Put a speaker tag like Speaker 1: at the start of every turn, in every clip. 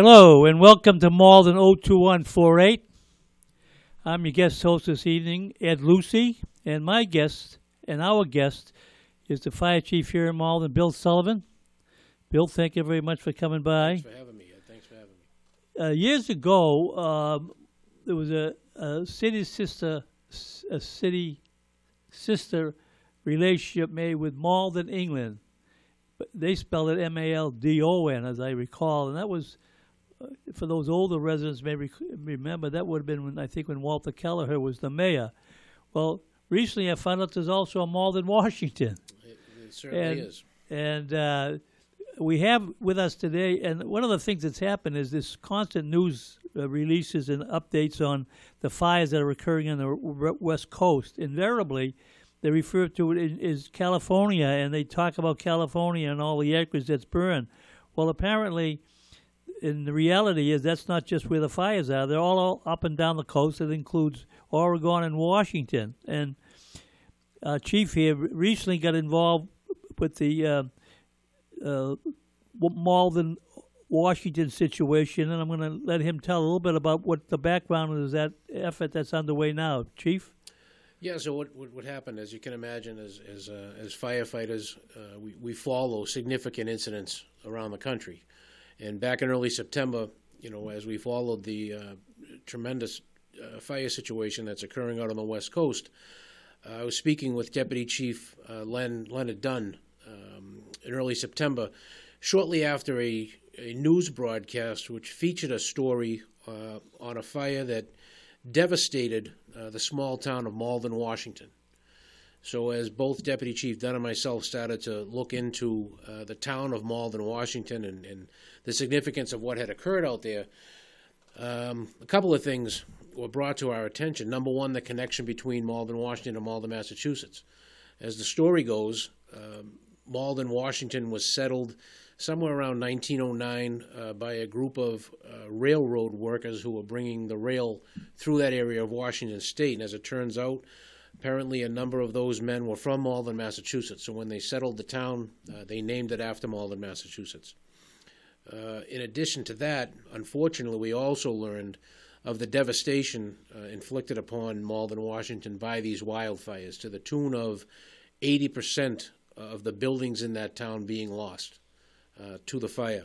Speaker 1: Hello and welcome to Malden 02148. I'm your guest host this evening, Ed Lucy, and my guest and our guest is the fire chief here in Malden, Bill Sullivan. Bill, thank you very much for coming by.
Speaker 2: Thanks for having me. Ed. Thanks for having me.
Speaker 1: Uh, years ago, um, there was a, a city sister, a city sister relationship made with Malden, England. But they spelled it M-A-L-D-O-N, as I recall, and that was for those older residents may rec- remember that would have been when I think when Walter Kelleher was the mayor. Well, recently I found out there's also a mall in Washington,
Speaker 2: It, it certainly
Speaker 1: And-
Speaker 2: is.
Speaker 1: and uh, we have with us today. And one of the things that's happened is this constant news uh, releases and updates on the fires that are occurring on the w- west coast. Invariably, they refer to it as California, and they talk about California and all the acres that's burned. Well, apparently and the reality is that's not just where the fires are. They're all up and down the coast. It includes Oregon and Washington. And uh, Chief here recently got involved with the uh, uh, Malden, Washington situation, and I'm going to let him tell a little bit about what the background is that effort that's underway now. Chief?
Speaker 2: Yeah. So what, what what happened, as you can imagine, as as uh, as firefighters, uh, we we follow significant incidents around the country, and back in early September, you know, as we followed the uh, tremendous uh, fire situation that's occurring out on the west coast, I was speaking with Deputy Chief uh, Len Leonard Dunn um, in early September, shortly after a a news broadcast which featured a story uh, on a fire that devastated uh, the small town of Malden, Washington. So, as both Deputy Chief Dunn and myself started to look into uh, the town of Malden, Washington, and, and the significance of what had occurred out there, um, a couple of things were brought to our attention. Number one, the connection between Malden, Washington, and Malden, Massachusetts. As the story goes, um, Malden, Washington was settled somewhere around 1909 uh, by a group of uh, railroad workers who were bringing the rail through that area of Washington State. And as it turns out, apparently a number of those men were from Malden, Massachusetts. So when they settled the town, uh, they named it after Malden, Massachusetts. Uh, in addition to that, unfortunately, we also learned of the devastation uh, inflicted upon Malden, Washington by these wildfires to the tune of 80% of the buildings in that town being lost uh, to the fire.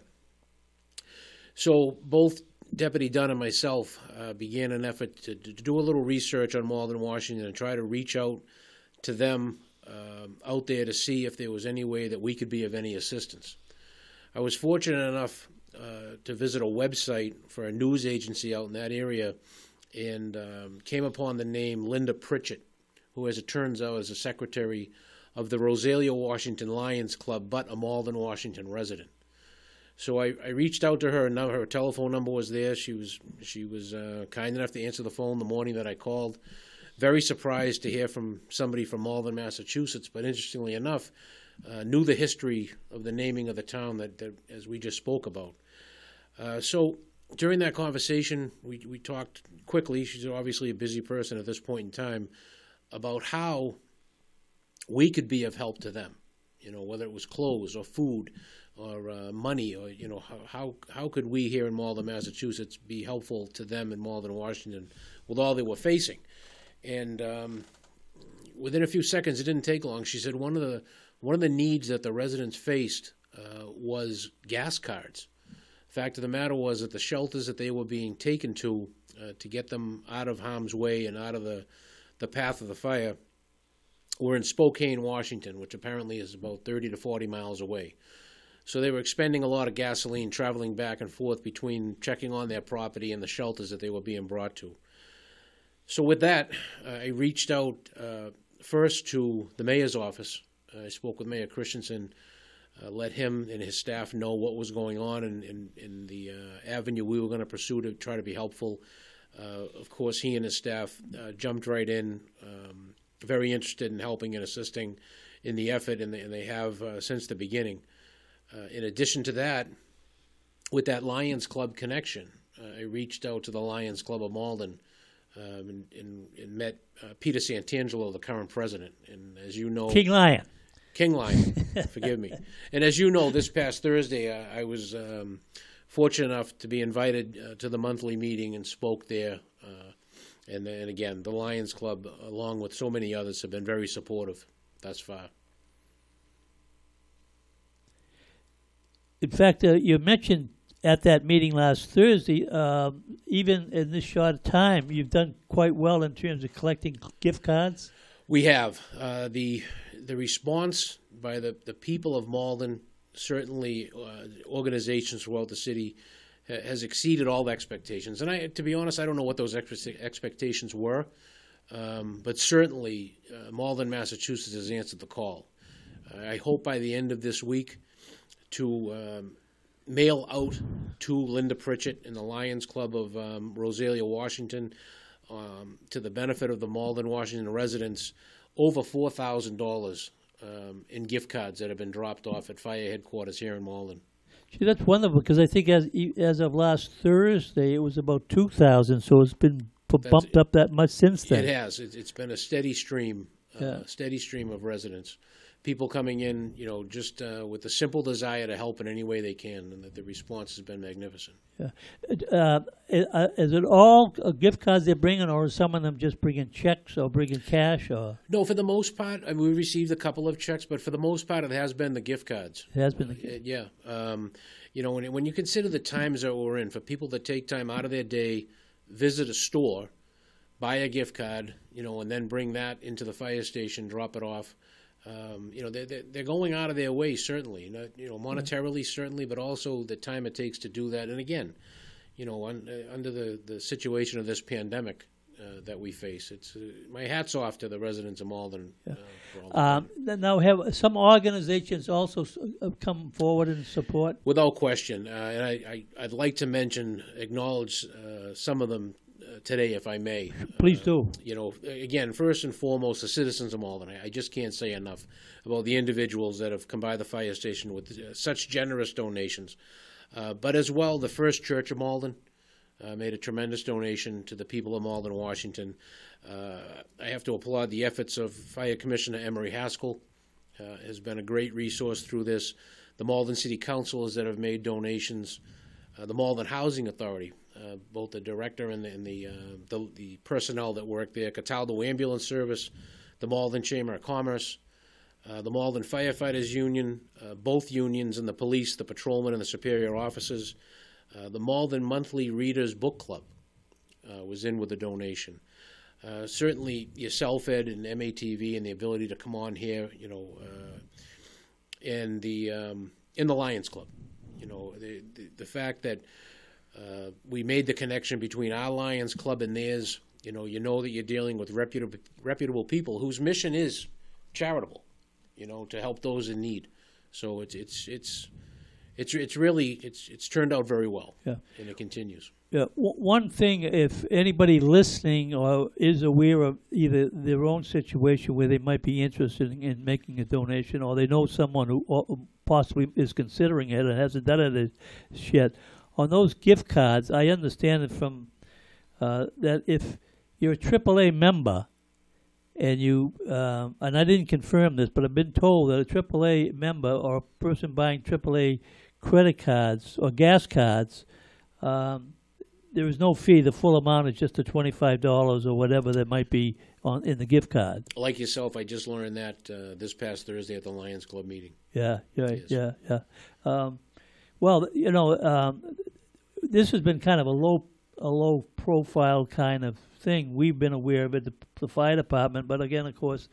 Speaker 2: So both Deputy Dunn and myself uh, began an effort to, to do a little research on Malden, Washington, and try to reach out to them um out there to see if there was any way that we could be of any assistance. I was fortunate enough uh, to visit a website for a news agency out in that area and um, came upon the name Linda Pritchett, who, as it turns out, is a secretary of the Rosalia Washington Lions Club, but a Malden, Washington resident. So I, I reached out to her, and now her telephone number was there. She was she was uh, kind enough to answer the phone the morning that I called. Very surprised to hear from somebody from Malden, Massachusetts, but interestingly enough, uh, knew the history of the naming of the town that, that as we just spoke about. Uh, so during that conversation, we we talked quickly. She's obviously a busy person at this point in time about how we could be of help to them. You know, whether it was clothes or food or uh, money, or you know, how, how how could we here in Malden, Massachusetts, be helpful to them in Malden, Washington, with all they were facing? And um, within a few seconds, it didn't take long. She said one of the one of the needs that the residents faced uh, was gas cards. Fact of the matter was that the shelters that they were being taken to uh, to get them out of harm's way and out of the the path of the fire were in Spokane, Washington, which apparently is about 30 to 40 miles away. So they were expending a lot of gasoline traveling back and forth between checking on their property and the shelters that they were being brought to. So, with that, uh, I reached out uh, first to the mayor's office. I spoke with Mayor Christenson, uh, let him and his staff know what was going on and in, in, in, the uh, avenue we were going to pursue to try to be helpful. Uh, of course, he and his staff uh, jumped right in, um, very interested in helping and assisting in the effort, and they, and they have since the beginning. Uh, in addition to that, with that Lions Club connection, uh, I reached out to the Lions Club of Malden um, and, and, and, met uh, Peter Santangelo, the current president. And as you know,
Speaker 1: King Lion.
Speaker 2: King Lion, forgive me. And as you know, this past Thursday, I, I was um, fortunate enough to be invited uh, to the monthly meeting and spoke there. Uh, and, and again, the Lions Club, along with so many others, have been very supportive thus far.
Speaker 1: In fact, uh, you mentioned at that meeting last Thursday, uh, even in this short time, you've done quite well in terms of collecting gift cards.
Speaker 2: We have uh, the the response by the, the people of Malden, certainly uh, organizations throughout the city, has exceeded all expectations. And I, to be honest, I don't know what those expectations were, um, but certainly uh, Malden, Massachusetts, has answered the call. I hope by the end of this week to um, mail out to Linda Pritchett and the Lions Club of um, Rosalia, Washington, um, to the benefit of the Malden, Washington residents, over four thousand dollars um, in gift cards that have been dropped off at fire headquarters here in Malden.
Speaker 1: See, that's wonderful because I think as as of last Thursday, it was about two thousand. So it's been bumped up that much since then.
Speaker 2: It has. it's been a steady stream, uh, yeah. steady stream of residents people coming in, you know, just uh, with a simple desire to help in any way they can, and that the response has been magnificent.
Speaker 1: Yeah. Uh, uh is it all gift cards they're bringing, or is some of them just bringing checks or bringing cash? Or
Speaker 2: no, for the most part, I mean, we received a couple of checks, but for the most part, it has been the gift cards.
Speaker 1: It has been, the-
Speaker 2: uh, yeah. Um, you know, when when you consider the times that we're in, for people that take time out of their day, visit a store, buy a gift card, you know, and then bring that into the fire station, drop it off um, you know, they're, they're going out of their way, certainly, not, you know, monetarily, mm-hmm. certainly, but also the time it takes to do that. And again, you know, un, uh, under the, the situation of this pandemic uh, that we face, it's uh, my hat's off to the residents of Malden. Yeah.
Speaker 1: Uh, um, now, have some organizations also uh, come forward and support?
Speaker 2: Without question, uh, and I, I, would like to mention, acknowledge some of them today, if I may.
Speaker 1: Please do.
Speaker 2: Uh, you know, again, first and foremost, the citizens of Malden. I, I, just can't say enough about the individuals that have come by the fire station with uh, such generous donations. Uh, but as well, the First Church of Malden uh, made a tremendous donation to the people of Malden, Washington. Uh, I have to applaud the efforts of Fire Commissioner Emery Haskell. Uh, has been a great resource through this. The Malden City Councilors that have made donations. the Malden Housing Authority uh, both the director and the and the, uh, the, the personnel that work there, Cataldo Ambulance Service, the Malden Chamber of Commerce, uh, the Malden Firefighters Union, uh, both unions and the police, the patrolmen and the superior officers, uh, the Malden Monthly Readers Book Club was in with a donation. certainly, yourself, Ed, and MATV, and the ability to come on here, you know, and the um, in the Lions Club, you know, the, the, the fact that uh, we made the connection between our Lions Club and theirs. You know, you know that you're dealing with reputable, reputable people whose mission is charitable. You know, to help those in need. So it's it's it's it's it's really it's it's turned out very well.
Speaker 1: Yeah,
Speaker 2: and it continues.
Speaker 1: Yeah, w- one thing, if anybody listening or is aware of either their own situation where they might be interested in, in making a donation, or they know someone who possibly is considering it and hasn't done it yet, on those gift cards, I understand it from uh, that if you're a AAA member and you uh, and I didn't confirm this, but I've been told that a AAA member or a person buying AAA credit cards or gas cards, um, there is no fee. The full amount is just the twenty-five dollars or whatever that might be on in the gift card.
Speaker 2: Like yourself, I just learned that uh, this past Thursday at the Lions Club meeting.
Speaker 1: Yeah, yeah, yeah, yeah. Um, well, you know, um, this has been kind of a low, a low profile kind of thing. We've been aware of it, the, the fire department, but again, of course,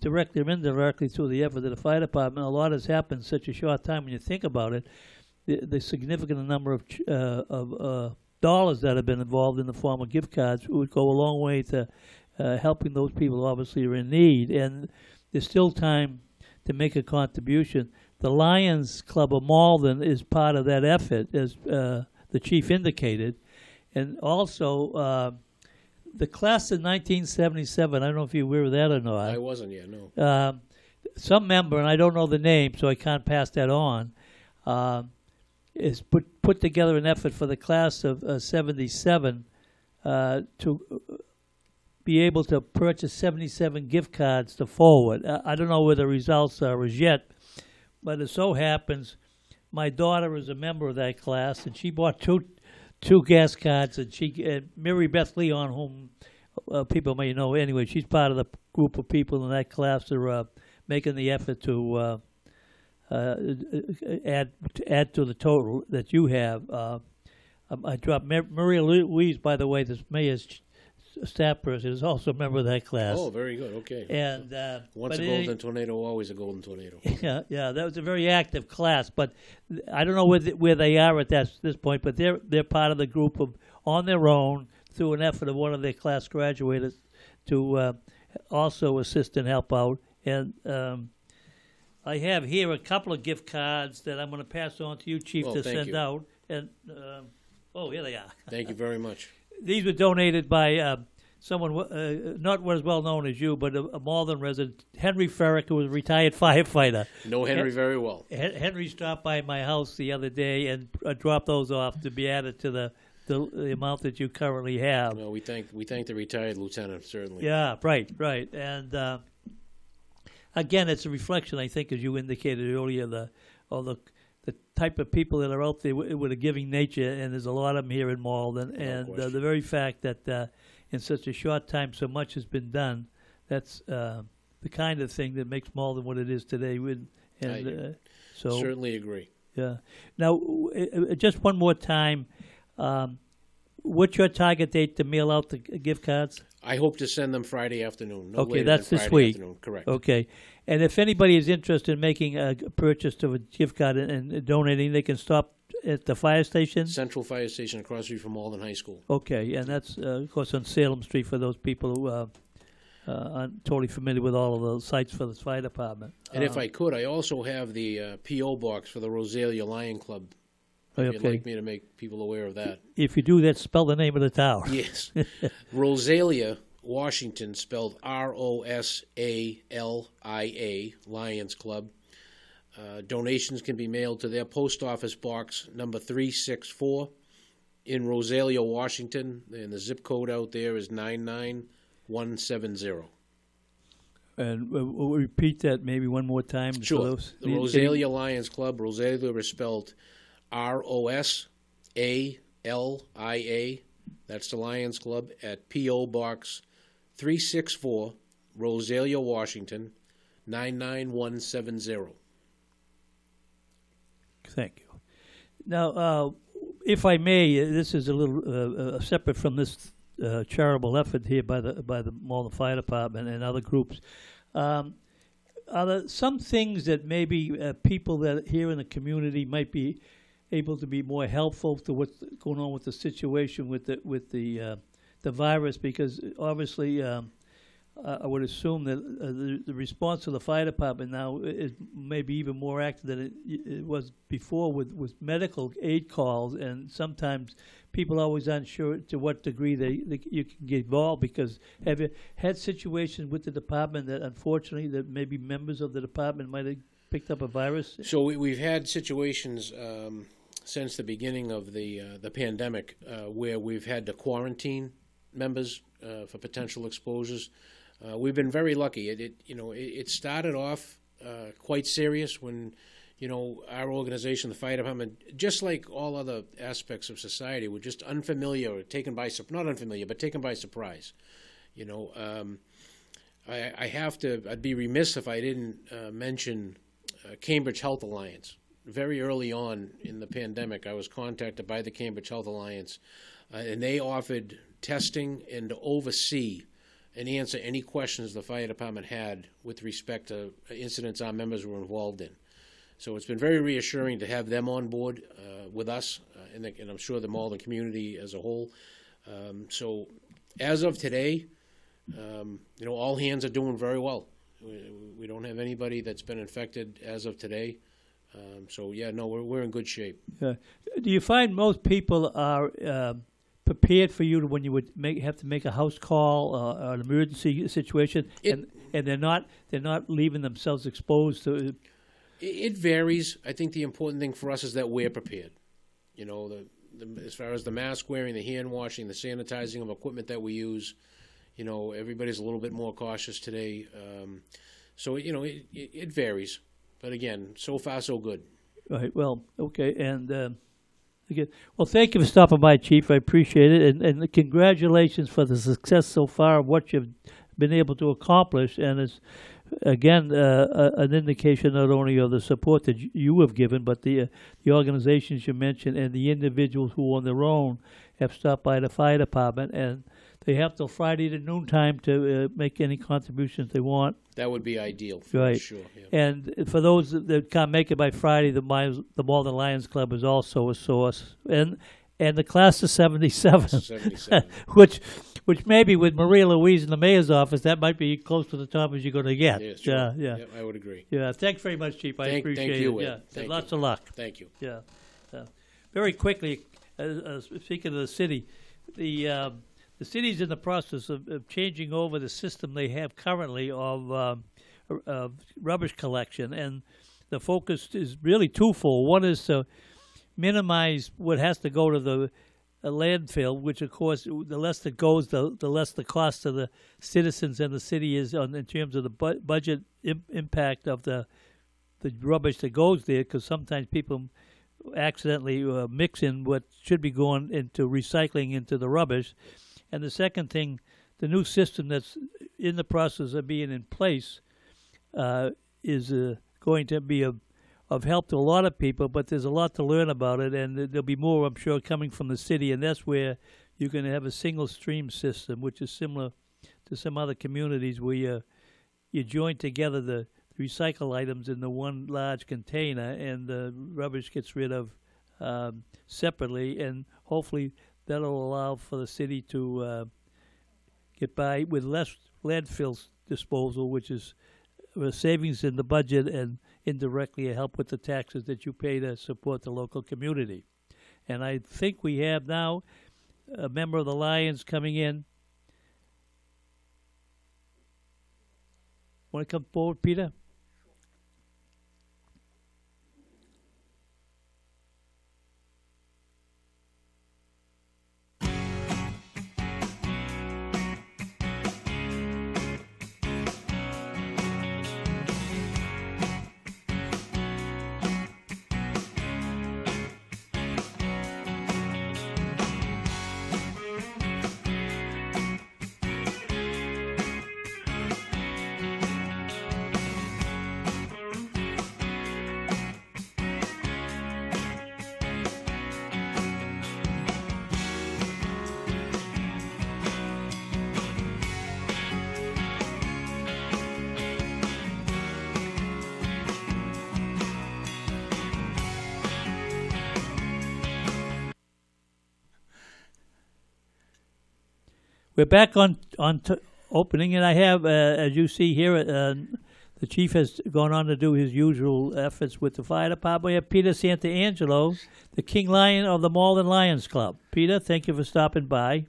Speaker 1: directly or indirectly through the effort of the fire department, a lot has happened in such a short time. When you think about it, the, the significant number of ch- uh, of uh, dollars that have been involved in the form of gift cards would go a long way to uh, helping those people who obviously are in need. And there's still time to make a contribution. The Lions Club of Malden is part of that effort, as uh, the chief indicated, and also uh, the class of 1977. I don't know if you're aware of that or not
Speaker 2: I wasn't yet, no.
Speaker 1: um, some member, and I don't know the name, so I can't pass that on, um, is put put together an effort for the class of uh, '77 uh, to uh, be able to purchase 77 gift cards to forward. Uh, I don't know where the results are as yet, but it so happens my daughter is a member of that class, and she bought two two gas cards, and she uh, Mary Beth Leon, whom uh, people may know anyway, she's part of the group of people in that class that are uh, making the effort to uh, uh, add to add to the total that you have. Uh, I dropped Maria Louise, by the way, this mayor's ch- staff person, is also a member of that class.
Speaker 2: Oh, very good, okay.
Speaker 1: And uh,
Speaker 2: Once a golden tornado, always a golden tornado.
Speaker 1: yeah, yeah, that was a very active class, but I don't know where where they are at that this point. But they're they're part of the group of on their own through an effort of one of their class graduates to uh, also assist and help out. And um, I have here a couple of gift cards that I'm going to pass on to you, Chief,
Speaker 2: Well,
Speaker 1: to send
Speaker 2: you.
Speaker 1: out. And um, oh, here they are.
Speaker 2: Thank you very much.
Speaker 1: These were donated by uh, someone uh, not as well known as you, but a, a Malden resident, Henry Ferrick, who was a retired firefighter.
Speaker 2: Know Henry very well.
Speaker 1: Hen- Henry stopped by my house the other day and uh, dropped those off to be added to the, the, the amount that you currently have.
Speaker 2: No, we thank we thank the retired lieutenant certainly.
Speaker 1: Yeah, right, right. And uh, again, it's a reflection, I think, as you indicated earlier, the of the the type of people that are out there with, with a giving nature, and there's a lot of them here in Malden. and uh,
Speaker 2: question.
Speaker 1: the very fact that uh, in such a short time so much has been done, that's uh, the kind of thing that makes Malden what it is today. With, and
Speaker 2: I
Speaker 1: uh, so
Speaker 2: Certainly agree.
Speaker 1: yeah. Now, w- uh, uh, just one more time. Um, what's your target date to mail out the g- gift cards?
Speaker 2: I hope to send them Friday afternoon. No
Speaker 1: Okay, that's this
Speaker 2: Friday
Speaker 1: week.
Speaker 2: Afternoon. Correct.
Speaker 1: Okay. And if anybody is interested in making a purchase of a gift card and, and donating, they can stop at the fire station.
Speaker 2: Central Fire Station across the street from Malden High School.
Speaker 1: Okay, and that's uh, of course on Salem Street for those people who uh, uh, aren't totally familiar with all of the sites for the fire department.
Speaker 2: And if
Speaker 1: Uh,
Speaker 2: I could, I also have the uh, PO box for the Rosalia Lion Club. If you'd
Speaker 1: okay,
Speaker 2: like me to make people aware of that.
Speaker 1: if you do that, spell the name of the town.
Speaker 2: Yes. Rosalia, Washington, spelled R O S A L I A, Lions Club. Uh, donations can be mailed to their post office box number 364 in Rosalia, Washington. And the zip code out there is 99170.
Speaker 1: And uh, we'll repeat that maybe one more time.
Speaker 2: Sure. The Rosalia Lions Club. Rosalia is spelled R O S A L I A. That's the Lions Club at P.O. Box 364, Rosalia, Washington 99170.
Speaker 1: Thank you. Now, uh, if I may, uh, this is a little uh, uh, separate from this uh, charitable effort here by the by the Malden Fire Department and other groups. Um, are there some things that maybe uh, people that here in the community might be able to be more helpful to what's going on with the situation with the with the uh, the virus? Because obviously. Um, I would assume that uh, the, the response to the fire department now is maybe even more active than it, it was before with, with medical aid calls, and sometimes people are always unsure to what degree they, they you can get involved because have you had situations with the department that unfortunately that maybe members of the department might have picked up a virus?
Speaker 2: So we, we've had situations um, since the beginning of the uh, the pandemic uh, where we've had to quarantine members uh, for potential exposures. Uh, we've been very lucky. It, it you know it, it started off uh, quite serious when you know, our organization, the fire department, just like all other aspects of society, were just unfamiliar or taken by not unfamiliar, but taken by surprise. You know, um, I, I have to. I'd be remiss if I didn't uh, mention Cambridge Health Alliance. Very early on in the pandemic, I was contacted by the Cambridge Health Alliance, uh, and they offered testing and to oversee and answer any questions the fire department had with respect to incidents our members were involved in. So it's been very reassuring to have them on board uh, with us, uh, and, the, and, I'm sure the Malden community as a whole. Um, so as of today, um, you know, all hands are doing very well. We, we, don't have anybody that's been infected as of today. Um, so yeah, no, we're we're in good shape.
Speaker 1: Uh, do you find most people are uh, prepared for you to, when you would make have to make a house call uh, or an emergency situation,
Speaker 2: it,
Speaker 1: and and they're not they're not leaving themselves exposed to.
Speaker 2: It, it varies. I think the important thing for us is that we're prepared. You know, the, the, as far as the mask wearing, the hand washing, the sanitizing of equipment that we use. You know, everybody's a little bit more cautious today. Um, so you know, it, it, it, varies. But again, so far so good.
Speaker 1: Right. Well, okay, and. Uh, again, well, thank you for stopping by, Chief. I appreciate it, and, and congratulations for the success so far of what you've been able to accomplish. And it's again uh, an indication not only of the support that you have given, but the uh, the organizations you mentioned and the individuals who on their own have stopped by the fire department and they have till Friday to noontime to uh, make any contributions they want.
Speaker 2: That would be ideal, for
Speaker 1: right.
Speaker 2: sure.
Speaker 1: Yeah. And for those that can't make it by Friday, the Miles, the Malden Lions Club is also a source, and and the class of '77,
Speaker 2: 77.
Speaker 1: which which maybe with Maria Louise in the mayor's office, that might be close to the top as you're going to get.
Speaker 2: Yeah,
Speaker 1: sure. yeah,
Speaker 2: yeah. Yep, I would agree.
Speaker 1: Yeah, thanks very much, Chief. I
Speaker 2: thank,
Speaker 1: appreciate
Speaker 2: you,
Speaker 1: it.
Speaker 2: Ed.
Speaker 1: Yeah,
Speaker 2: thank
Speaker 1: lots
Speaker 2: you.
Speaker 1: of luck.
Speaker 2: Thank you.
Speaker 1: Yeah. Uh, very quickly, uh, uh, speaking of the city, the uh, the city's in the process of, of, changing over the system they have currently of, um, of rubbish collection, and the focus is really twofold. One is to minimize what has to go to the a landfill, which of course, the less it goes, the the less the cost to the citizens and the city is on in terms of the bu- budget Im- impact of the the rubbish that goes there. Because sometimes people accidentally uh, mix in what should be going into recycling into the rubbish. And the second thing, the new system that's in the process of being in place uh, is uh, going to be of help to a lot of people, but there's a lot to learn about it, and there'll be more, I'm sure, coming from the city, and that's where you're going to have a single stream system, which is similar to some other communities where you you join together the recycle items in the one large container, and the rubbish gets rid of um, separately, and hopefully that'll allow for the city to uh, get by with less landfill disposal, which is a savings in the budget and indirectly a help with the taxes that you pay to support the local community. And I think we have now a member of the Lions coming in. Want to come forward, Peter? We're back on on t- opening, and I have, uh, as you see here, uh, the chief has gone on to do his usual efforts with the fire department. We have Peter Santangelo, the King Lion of the Malden Lions Club. Peter, thank you for stopping by.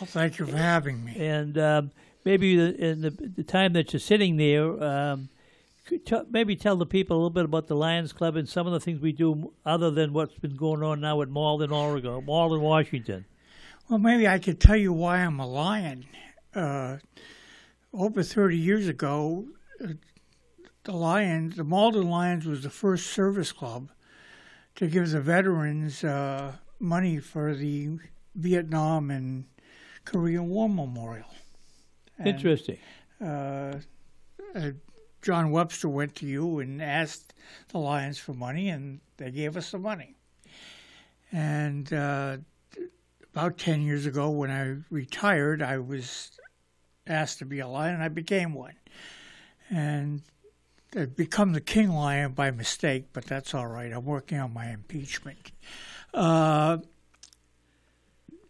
Speaker 3: Well, thank you for having me.
Speaker 1: And um, maybe the, in the, the, time that you're sitting there, um, t- maybe tell the people a little bit about the Lions Club and some of the things we do other than what's been going on now at Malden, Oregon, Malden, Washington.
Speaker 3: Well, maybe I could tell you why I'm a lion. Uh, over 30 years ago, uh, the Lions, the Malden Lions, was the first service club to give the veterans uh, money for the Vietnam and Korean War Memorial. And,
Speaker 1: Interesting.
Speaker 3: uh, uh, John Webster went to you and asked the Lions for money, and they gave us the money. And uh, about 10 years ago, when I retired, I was asked to be a Lion, and I became one. And I've become the King Lion by mistake, but that's all right. I'm working on my impeachment. Uh,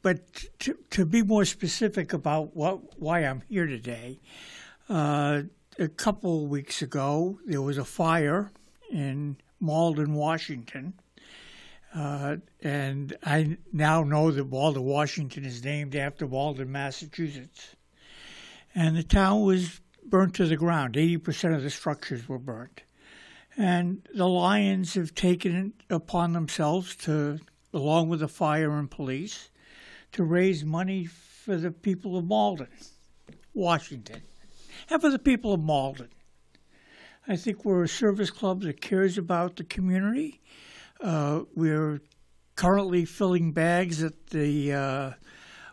Speaker 3: but to, to be more specific about what why I'm here today, uh, a couple of weeks ago there was a fire in Malden, Washington, uh, and I now know that Malden, Washington is named after Malden, Massachusetts, and the town was burnt to the ground. Eighty percent of the structures were burnt, and the Lions have taken it upon themselves to, along with the fire and police to raise money for the people of Malden, Washington, and for the people of Malden. I think we're a service club that cares about the community. Uh, we're currently filling bags at the uh,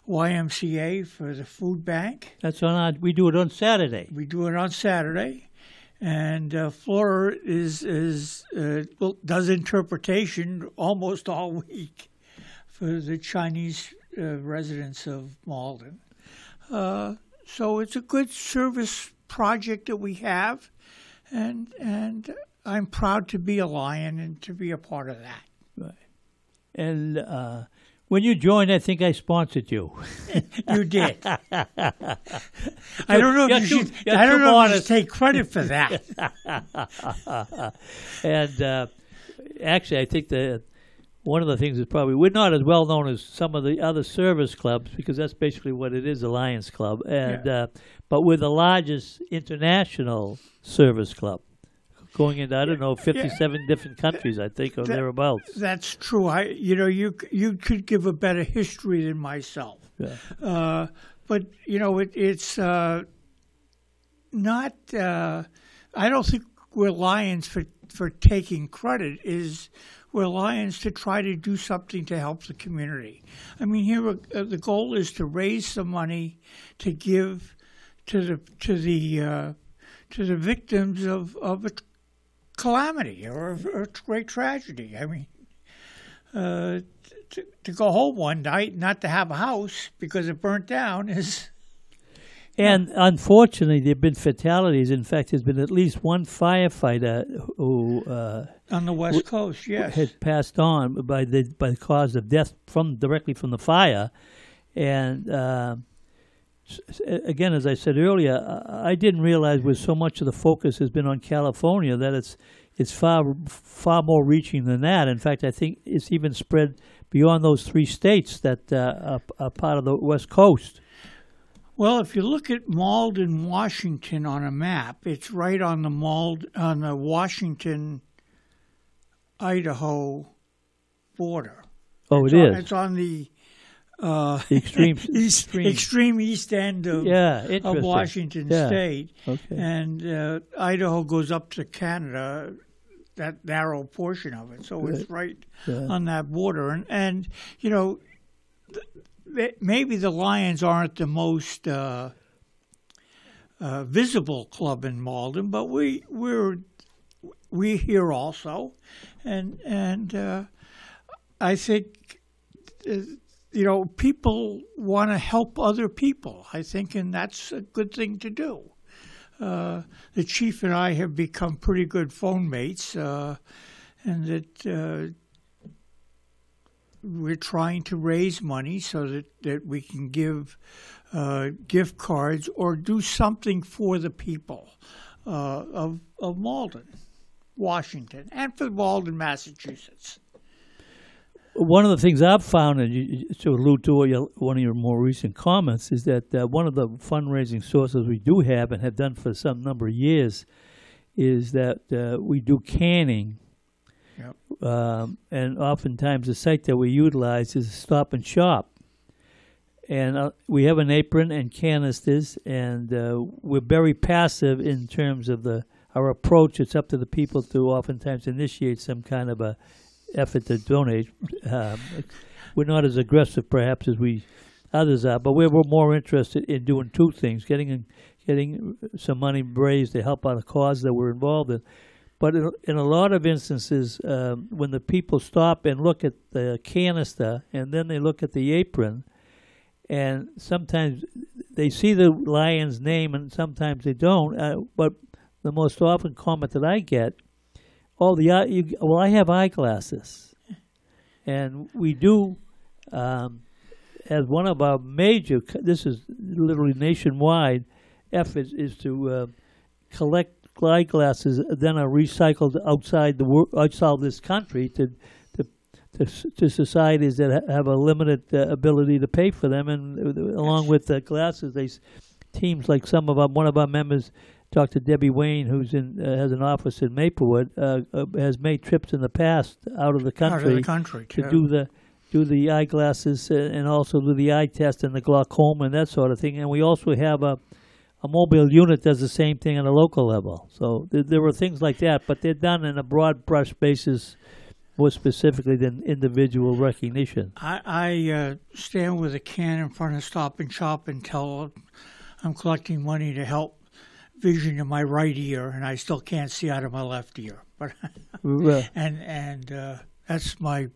Speaker 3: YMCA for the food bank.
Speaker 1: That's on our, we do it on Saturday.
Speaker 3: We do it on Saturday, and uh, Flora is is uh, well, does interpretation almost all week for the Chinese uh, residents of Malden. Uh, so it's a good service project that we have, and and I'm proud to be a lion and to be a part of that.
Speaker 1: And uh, when you joined, I think I sponsored you.
Speaker 3: You did. I don't know
Speaker 1: You're
Speaker 3: if you
Speaker 1: too-
Speaker 3: should. I don't know if you take credit for that.
Speaker 1: and uh, actually, I think that one of the things is probably we're not as well known as some of the other service clubs because that's basically what it is, a Lions Club. And uh, but we're the largest international service club, going into I don't know fifty-seven different countries, I think, or
Speaker 3: That-
Speaker 1: thereabouts.
Speaker 3: That's true. I, you know, you you could give a better history than myself.
Speaker 1: Yeah.
Speaker 3: Uh, but you know, it, it's uh, not. Uh, I don't think we're lions for for taking credit. Is we're lions to try to do something to help the community. I mean, here uh, the goal is to raise some money to give to the to the uh, to the victims of of a calamity or a, great tragedy. I mean, uh, to, to go home one night, not to have a house because it burnt down, is
Speaker 1: And unfortunately, there have been fatalities. In fact, there's been at least one firefighter who uh,
Speaker 3: on the west coast. Yes,
Speaker 1: had passed on by the by the cause of death from directly from the fire, and uh, again, as I said earlier, I didn't realize with so much of the focus has been on California that it's it's far far more reaching than that. In fact, I think it's even spread beyond those three states that uh, are, are part of the West Coast.
Speaker 3: Well, if you look at Malden, Washington on a map, it's right on the Mald on the Washington Idaho border.
Speaker 1: Oh,
Speaker 3: it's
Speaker 1: it
Speaker 3: on,
Speaker 1: is
Speaker 3: It's on the uh,
Speaker 1: extreme
Speaker 3: east,
Speaker 1: extreme.
Speaker 3: extreme east end of,
Speaker 1: yeah,
Speaker 3: of. Washington
Speaker 1: Yeah.
Speaker 3: State,
Speaker 1: Okay.
Speaker 3: and uh, Idaho goes up to Canada. That narrow portion of it, so it's right
Speaker 1: Yeah.
Speaker 3: on that border, and and you know, th- th- maybe the Lions aren't the most uh, uh, visible club in Malden, but we we're we here also, and and uh, I think uh, you know people want to help other people. I think, and that's a good thing to do. Uh, the chief and I have become pretty good phone mates, uh, and that uh, we're trying to raise money so that, that we can give uh, gift cards or do something for the people uh, of, of Malden, Washington, and for Malden, Massachusetts.
Speaker 1: One of the things I've found, and you, to allude to your, one of your more recent comments, is that uh, one of the fundraising sources we do have and have done for some number of years is that uh, we do canning.
Speaker 3: Yep.
Speaker 1: Um, and oftentimes the site that we utilize is Stop and Shop. And uh, we have an apron and canisters, and uh, we're very passive in terms of the our approach, it's up to the people to oftentimes initiate some kind of a effort to donate. Um, we're not as aggressive, perhaps, as we others are, but we're, more interested in doing two things: getting getting some money raised to help out a cause that we're involved in. But in, in a lot of instances, um, when the people stop and look at the canister and then they look at the apron, and sometimes they see the lion's name and sometimes they don't. Uh, but the most often comment that I get, "Oh, the eye, you, well, I have eyeglasses," and we do. Um, as one of our major, this is literally nationwide efforts, is to uh, collect eyeglasses then are recycled outside the wor- outside this country to to to, s- to societies that ha- have a limited uh, ability to pay for them, and uh, along with the glasses, they s- teams like some of our one of our members. Dr. Debbie Wayne, who's in uh, has an office in Maplewood, uh, uh, has made trips in the past out of the country
Speaker 3: Out of the country,
Speaker 1: to
Speaker 3: too.
Speaker 1: do the do the eyeglasses uh, and also do the eye test and the glaucoma and that sort of thing. And we also have a a mobile unit does the same thing on a local level. So th- there were things like that, but they're done in a broad brush basis, more specifically than individual recognition.
Speaker 3: I, I uh, stand with a can in front of Stop and Shop and tell I'm collecting money to help vision in my right ear, and I still can't see out of my left ear. But
Speaker 1: Uh,
Speaker 3: and and uh, that's my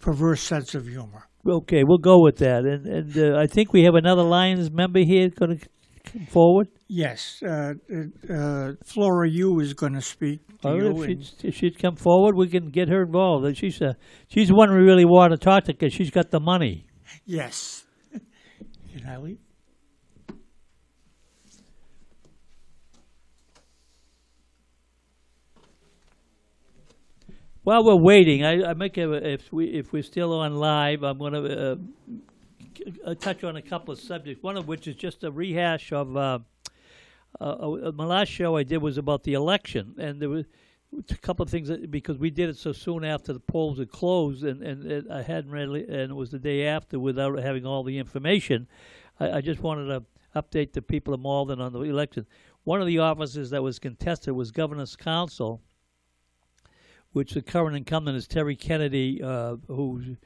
Speaker 3: perverse sense of humor.
Speaker 1: okay, we'll go with that. And and uh, I think we have another Lions member here going to come forward.
Speaker 3: Yes, uh, uh, Flora Yu is going to speak to you.
Speaker 1: if she'd, if she'd come forward, we can get her involved. And She's uh, she's the one we really want to talk to because she's got the money.
Speaker 3: yes. Can I leave?
Speaker 1: While we're waiting, I, I make a, if we if we're still on live, I'm going to uh, uh, touch on a couple of subjects. One of which is just a rehash of uh, uh, uh, my last show I did was about the election, and there was a couple of things that, because we did it so soon after the polls had closed, and, and, I hadn't really, and it was the day after without having all the information. I, I just wanted to update the people of Malden on the election. One of the offices that was contested was governor's council which the current incumbent is Terry Kennedy, uh, who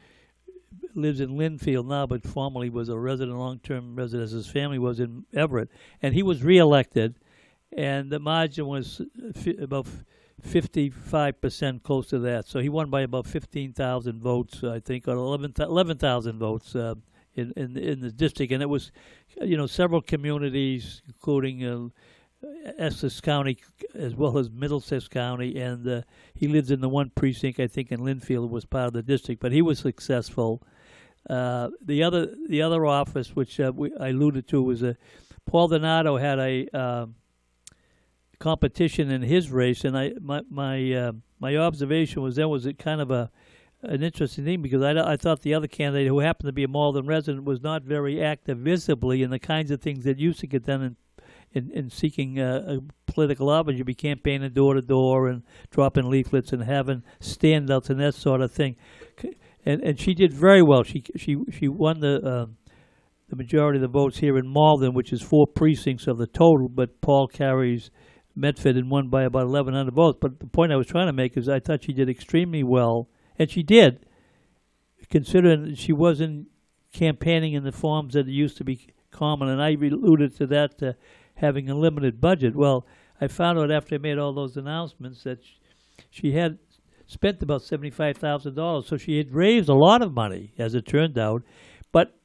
Speaker 1: lives in Lynnfield now, but formerly was a resident, long-term resident. His family was in Everett, and he was reelected, and the margin was about fifty-five percent, close to that. So he won by about fifteen thousand votes, I think, or 11,000 11,000 votes. Uh, in, in in the district, and it was, you know, several communities, including uh, Essex County as well as Middlesex County, and uh, he lives in the one precinct I think in Lynnfield was part of the district, but he was successful. Uh, the other the other office, which uh, we, I alluded to, was a Paul Donato had a uh, competition in his race, and I my my uh, my observation was that was kind of a an interesting thing because I, I thought the other candidate, who happened to be a Malden resident, was not very active visibly in the kinds of things that used to get done in in, in seeking uh, a political office. You'd be campaigning door to door and dropping leaflets and having standouts and that sort of thing. And and she did very well. She she she won the uh, the majority of the votes here in Malden, which is four precincts of the total. But Paul carries Medford and won by about 1,100 votes. But the point I was trying to make is I thought she did extremely well, and she did, considering she wasn't campaigning in the forms that used to be common. And I alluded to that. Uh, having a limited budget. Well, I found out after I made all those announcements that sh- she had spent about seventy-five thousand dollars, so she had raised a lot of money, as it turned out. But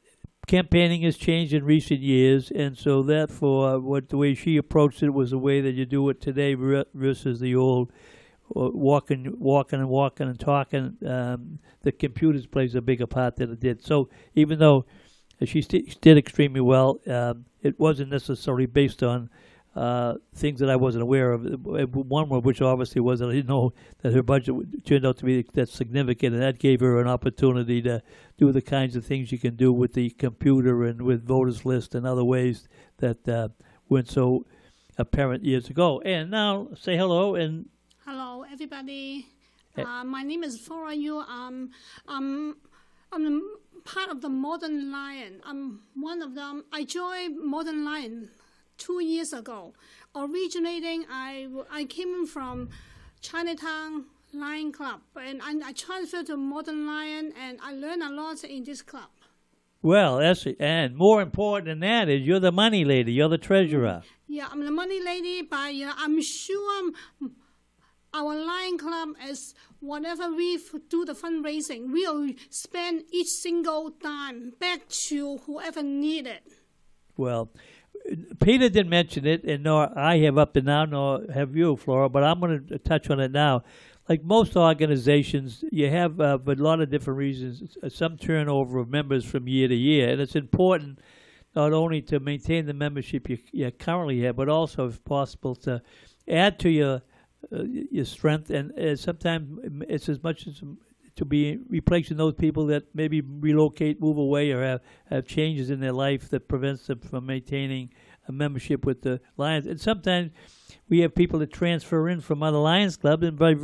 Speaker 1: campaigning has changed in recent years, and so therefore, what the way she approached it was the way that you do it today ver- versus the old uh, walking, walking, and walking and talking. Um, the computers plays a bigger part than it did. So even though she st- did extremely well. Um, it wasn't necessarily based on uh, things that I wasn't aware of. One of which obviously was that I didn't know that her budget would- turned out to be that significant, and that gave her an opportunity to do the kinds of things you can do with the computer and with voters list and other ways that uh, weren't so apparent years ago. And now say hello and
Speaker 4: Hello, everybody.
Speaker 1: Eh.
Speaker 4: Uh, my name is Flora Yu. Um, um, I'm part of the Modern Lion. I'm one of them. I joined Modern Lion two years ago originating, I, I came from Chinatown Lion Club, and I, I transferred to Modern Lion, and I learned a lot in this club.
Speaker 1: Well, that's. And more important than that is you're the money lady. You're the treasurer.
Speaker 4: Yeah, I'm the money lady, but yeah, I'm sure um, our Lion Club is whatever we do the fundraising, we'll spend each single dime back to whoever need it.
Speaker 1: Well, Peter didn't mention it, and nor I have up to now, nor have you, Flora. But I'm going to touch on it now. Like most organizations, you have uh, a lot of different reasons uh, some turnover of members from year to year, and it's important not only to maintain the membership you, you currently have, but also, if possible, to add to your uh, your strength. And uh, sometimes it's as much as to be replacing those people that maybe relocate, move away, or have, have changes in their life that prevents them from maintaining a membership with the Lions. And sometimes we have people that transfer in from other Lions clubs, and by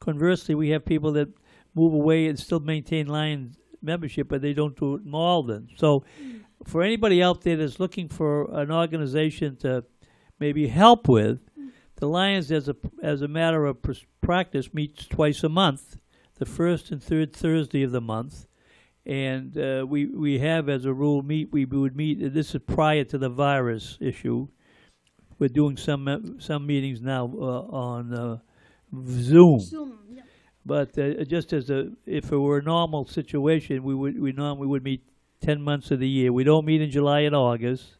Speaker 1: conversely, we have people that move away and still maintain Lions membership, but they don't do it in Malden. So, for anybody out there that's looking for an organization to maybe help with, the Lions, as a as a matter of pr- practice, meets twice a month, the first and third Thursday of the month, and uh, we we have as a rule meet we would meet. This is prior to the virus issue. We're doing some uh, some meetings now uh, on uh, Zoom.
Speaker 4: Zoom. Yeah.
Speaker 1: But uh, just as a, if it were a normal situation, we would we normally would meet ten months of the year. We don't meet in July and August.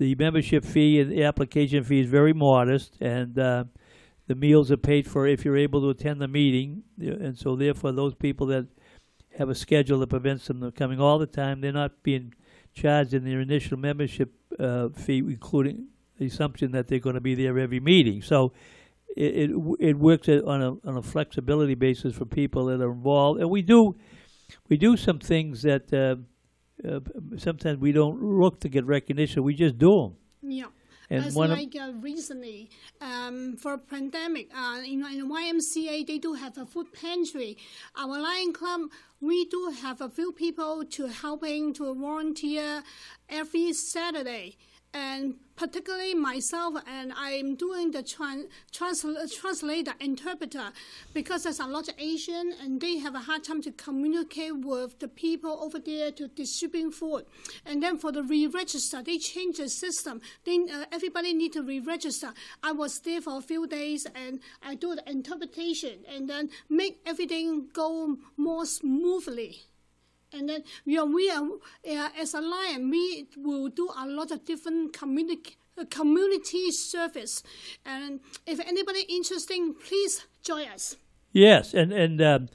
Speaker 1: The membership fee and the application fee is very modest, and uh, the meals are paid for if you're able to attend the meeting. And so, therefore, those people that have a schedule that prevents them from coming all the time, they're not being charged in their initial membership uh, fee, including the assumption that they're going to be there every meeting. So it it, it works on a on a flexibility basis for people that are involved, and we do we do some things that uh, uh, sometimes we don't look to get recognition. We just do them.
Speaker 4: Yeah.
Speaker 1: And
Speaker 4: As like uh, recently, um, for pandemic, uh, know, in YMCA they do have a food pantry. Our Lion Club, we do have a few people to helping to volunteer every Saturday, and particularly myself, and I'm doing the tran- transl- translator interpreter because there's a lot of Asian and they have a hard time to communicate with the people over there to distribute food. And then for the re-register, they change the system. Then uh, everybody need to re-register. I was there for a few days and I do the interpretation and then make everything go more smoothly. And then you know, we are uh, as a lion, we will do a lot of different community uh, community service. And if anybody interesting, please join us.
Speaker 1: Yes, and and um,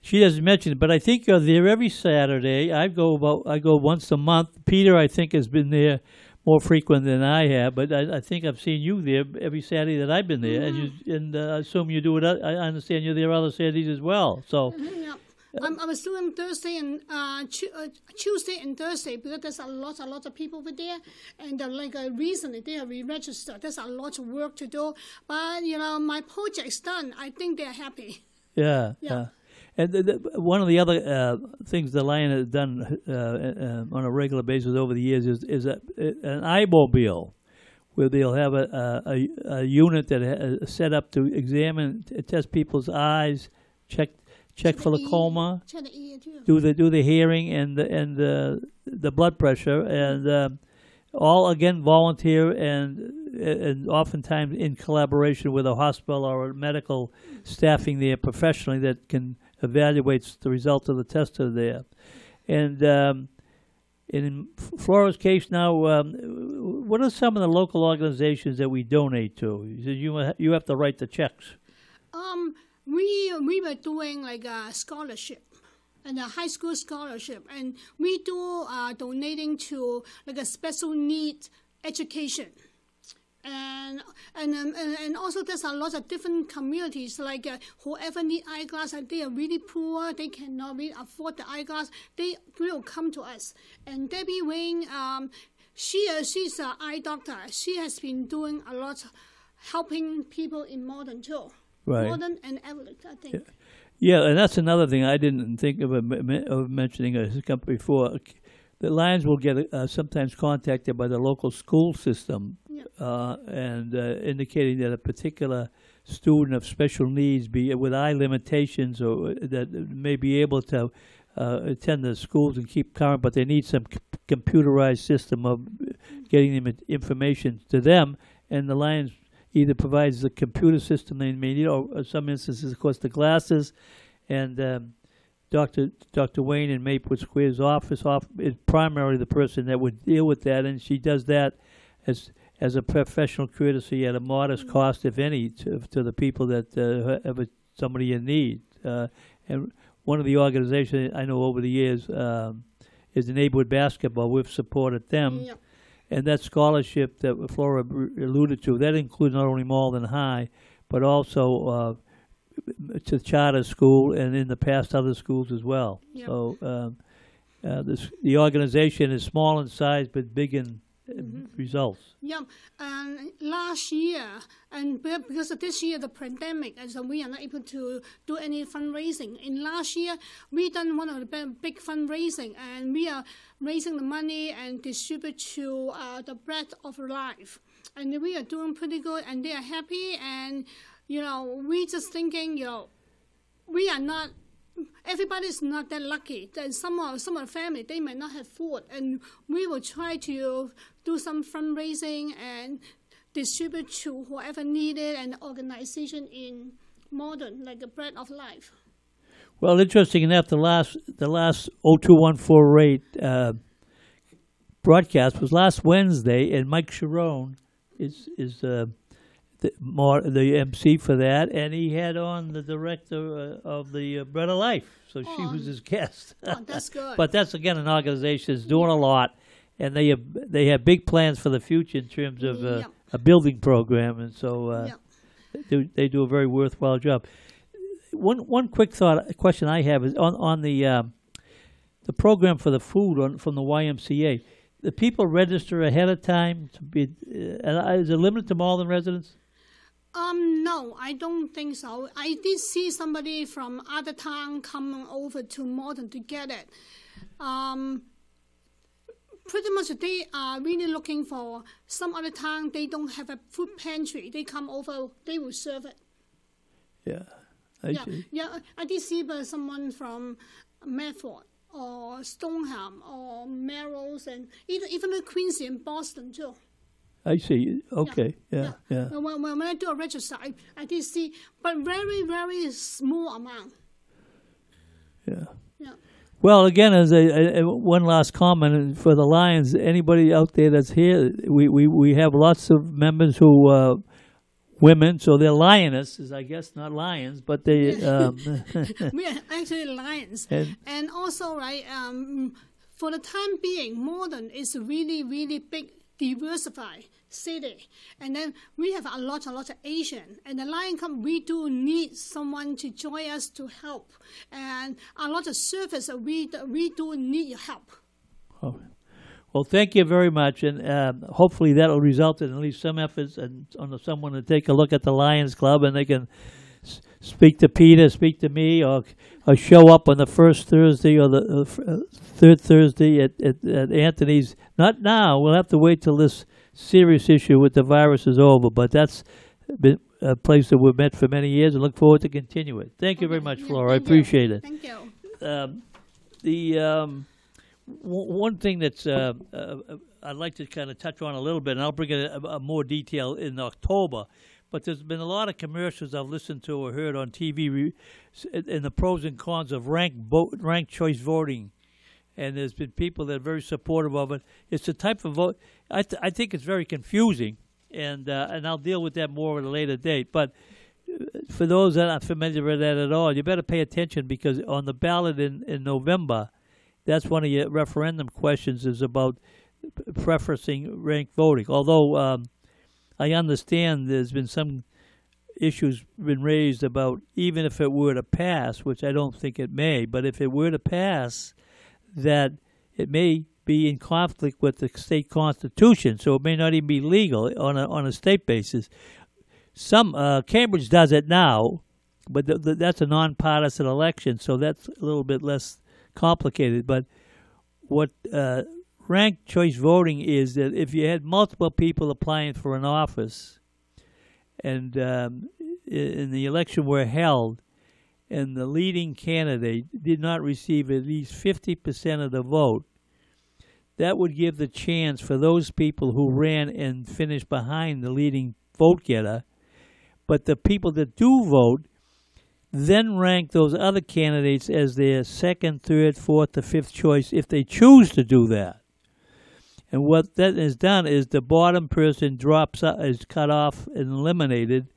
Speaker 1: she doesn't mention it, but I think you're there every Saturday. I go about I go once a month. Peter, I think, has been there more frequent than I have, but I, I think I've seen you there every Saturday that I've been there, and you and uh, I assume you do it. I understand you're there other Saturdays as well. So
Speaker 4: Yeah. I'm, I was doing Thursday and uh, Tu- uh, Tuesday and Thursday because there's a lot, a lot of people over there, and uh, like uh, recently they are re-registered. There's a lot of work to do, but you know my project's done. I think they're happy.
Speaker 1: yeah,
Speaker 4: Yeah.
Speaker 1: And the, the, one of the other uh, things the Lion has done uh, uh, on a regular basis over the years is is a, an iMobile. Where they'll have a, a, a, unit that ha- is set up to examine, test people's eyes, check check for glaucoma,
Speaker 4: check the ear too.
Speaker 1: do the do the hearing and the, and the the blood pressure, and um, all again volunteer and and oftentimes in collaboration with a hospital or a medical staffing there professionally that can evaluates the result of the test are there, and. Um, in Flora's case now, um, what are some of the local organizations that we donate to? You said you ha- you have to write the checks.
Speaker 4: Um, we we were doing like a scholarship, and a high school scholarship, and we do uh, donating to like a special need education. And and, um, and and also there's a lot of different communities like uh, whoever need eyeglass and they are really poor they cannot really afford the eyeglass they will come to us. And Debbie Wing um, she uh, she's an eye doctor. She has been doing a lot helping people in Malden too
Speaker 1: Right.
Speaker 4: Malden and Everett I think
Speaker 1: Yeah, and that's another thing I didn't think of, of mentioning a before. The Lions will get uh, sometimes contacted by the local school system
Speaker 4: Yeah.
Speaker 1: uh, and uh, indicating that a particular student of special needs, be it with eye limitations or uh, that may be able to uh, attend the schools and keep current, but they need some c- computerized system of getting them information to them, and the Lions either provides the computer system they may need, or in some instances, of course, the glasses, and um, Dr. Dr. Wayne in Maplewood Square's office off, is primarily the person that would deal with that, and she does that as as a professional courtesy at a modest cost, if any, to, to the people that uh, have a, somebody in need. Uh, and one of the organizations I know over the years um, is the Neighborhood Basketball. We've supported them,
Speaker 4: Yeah.
Speaker 1: And that scholarship that Flora alluded to that includes not only Malden High, but also uh, to charter school and in the past other schools as well.
Speaker 4: Yeah.
Speaker 1: So um, uh, this the organization is small in size but big in uh, results.
Speaker 4: Yeah, and last year, and because of this year, the pandemic, and so we are not able to do any fundraising. In last year, we done one of the big fundraising, and we are raising the money and distribute to uh, the Bread of Life, and we are doing pretty good, and they are happy, and you know, we just thinking, you know, we are not everybody's not that lucky. Then some of some of the family they might not have food, and we will try to do some fundraising and distribute to whoever needed and organization in Malden like the bread of life.
Speaker 1: Well, interesting enough, the last the last 0214 rate uh, broadcast was last Wednesday, and Mike Sharon is is uh, the more the MC for that, and he had on the director uh, of the uh, Bread of Life, so she was his guest.
Speaker 4: Oh, that's good.
Speaker 1: but that's again an organization that's doing a lot, and they have they have big plans for the future in terms of uh, a building program, and so uh, do, they do a very worthwhile job. One one quick thought question I have is on on the um, the program for the food on from the YMCA. The people register ahead of time to be. Uh, is it limited to Malden residents?
Speaker 4: Um, no, I don't think so. I did see somebody from other town coming over to Malden to get it. Um, pretty much they are really looking for some other town. They don't have a food pantry. They come over, they will serve it.
Speaker 1: Yeah. I
Speaker 4: yeah,
Speaker 1: see.
Speaker 4: yeah. I did see but someone from Medford or Stoneham or Melrose and even even the Quincy and Boston too.
Speaker 1: I see. Okay. Yeah. Yeah.
Speaker 4: When, when, when I do a register, I, I did see, but very, very small amount.
Speaker 1: Yeah.
Speaker 4: Yeah.
Speaker 1: Well, again, as a, a, one last comment for the Lions, anybody out there that's here, we, we, we have lots of members who uh, women, so they're lionesses, I guess, not lions, but they. Um,
Speaker 4: we are actually lions.
Speaker 1: And-
Speaker 4: And, also, right, um, for the time being, Malden is really, really big, diversified city. And then we have a lot, a lot of Asian. And the Lion Club, we do need someone to join us to help. And a lot of service, we, we do need help.
Speaker 1: Oh. Well, thank you very much, and um, hopefully that'll result in at least some efforts and on someone to take a look at the Lions Club, and they can s- speak to Peter, speak to me, or or show up on the first Thursday or the uh, uh, third Thursday at, at, at Anthony's. Not now. We'll have to wait till this serious issue with the virus is over, but that's been a place that we've met for many years, and look forward to continue it. Thank you very much, Flora. I
Speaker 4: thank you.
Speaker 1: appreciate it
Speaker 4: Thank you.
Speaker 1: um, the um, w- one thing that's uh, uh, I'd like to kind of touch on a little bit, and I'll bring it a, a more detail in October. But there's been a lot of commercials I've listened to or heard on TV re- the pros and cons of ranked vo- ranked choice voting, and there's been people that are very supportive of it. It's a type of vote. I, th- I think it's very confusing, and uh, and I'll deal with that more at a later date. But for those that aren't familiar with that at all, you better pay attention because on the ballot in, in November, that's one of your referendum questions is about preferencing ranked voting. Although um, I understand there's been some issues been raised about even if it were to pass, which I don't think it may, but if it were to pass, that it may be in conflict with the state constitution, so it may not even be legal on a on a state basis some uh, Cambridge does it now, but th- th- that's a nonpartisan election, so that's a little bit less complicated. But what uh, ranked choice voting is that if you had multiple people applying for an office, and um, in the election were held, and the leading candidate did not receive at least fifty percent of the vote, that would give the chance for those people who ran and finished behind the leading vote getter. But the people that do vote then rank those other candidates as their second, third, fourth, or fifth choice if they choose to do that. And what that is done is the bottom person drops out, is cut off and eliminated,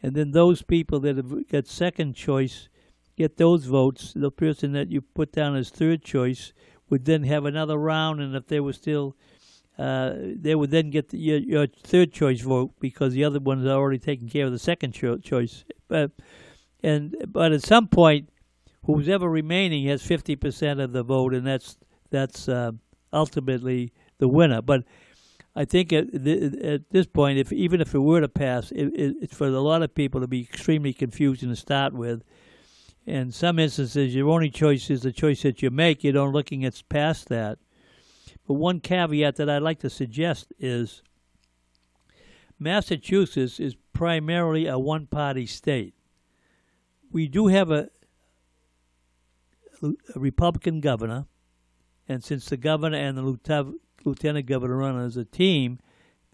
Speaker 1: and then those people that have got second choice get those votes. The person that you put down as third choice would then have another round, and if they were still, uh, they would then get the, your, your third choice vote because the other ones are already taking care of the second cho- choice. But and but at some point, who's ever remaining has fifty percent of the vote, and that's that's uh, ultimately the winner. But I think at, at this point, if even if it were to pass, it, it, it's for a lot of people to be extremely confusing to start with. In some instances, your only choice is the choice that you make. You don't looking at past that. But one caveat that I'd like to suggest is Massachusetts is primarily a one-party state. We do have a, a Republican governor, and since the governor and the lieutenant governor run as a team,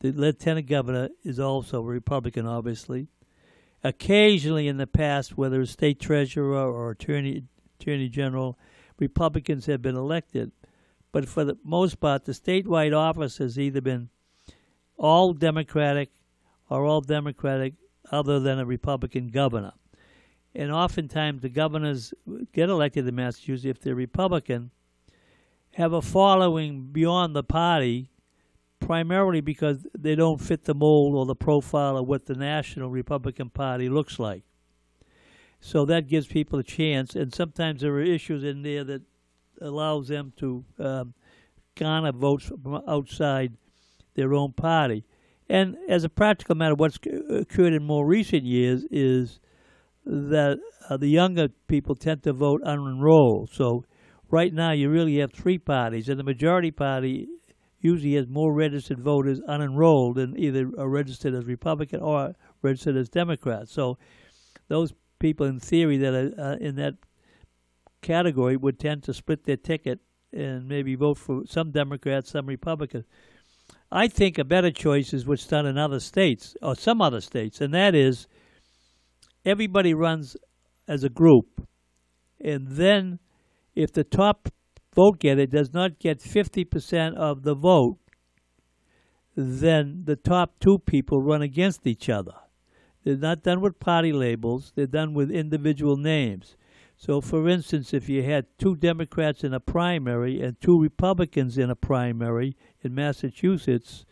Speaker 1: the lieutenant governor is also a Republican, obviously. Occasionally in the past, whether it's state treasurer or attorney attorney general, Republicans have been elected. But for the most part, the statewide office has either been all Democratic or all Democratic other than a Republican governor. And oftentimes the governors get elected in Massachusetts if they're Republican, have a following beyond the party, primarily because they don't fit the mold or the profile of what the national Republican Party looks like. So that gives people a chance, and sometimes there are issues in there that allows them to um, garner votes from outside their own party. And as a practical matter, what's occurred in more recent years is that uh, the younger people tend to vote unenrolled. So right now you really have three parties, and the majority party usually has more registered voters unenrolled than either are registered as Republican or registered as Democrat. So those people, in theory, that are uh, in that category would tend to split their ticket and maybe vote for some Democrats, some Republicans. I think a better choice is what's done in other states or some other states, and that is everybody runs as a group, and then if the top vote getter does not get 50% of the vote, then the top two people run against each other. They're not done with party labels, they're done with individual names. So, for instance, if you had two Democrats in a primary and two Republicans in a primary in Massachusetts,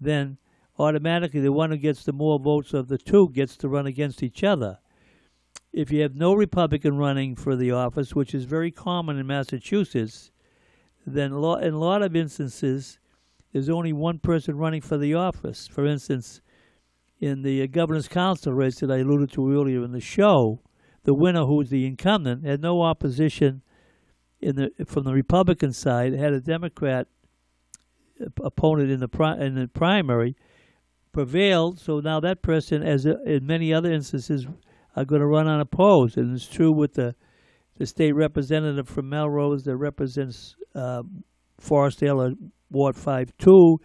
Speaker 1: then automatically the one who gets the more votes of the two gets to run against each other. If you have no Republican running for the office, which is very common in Massachusetts, then in a lot of instances, there's only one person running for the office. For instance, in the uh, governor's council race that I alluded to earlier in the show, the winner, who was the incumbent, had no opposition in the from the Republican side. Had a Democrat opponent in the pri- in the primary, prevailed. So now that person, as in many other instances, are going to run unopposed. And it's true with the the state representative from Melrose that represents uh, Forestdale or Ward Five Two.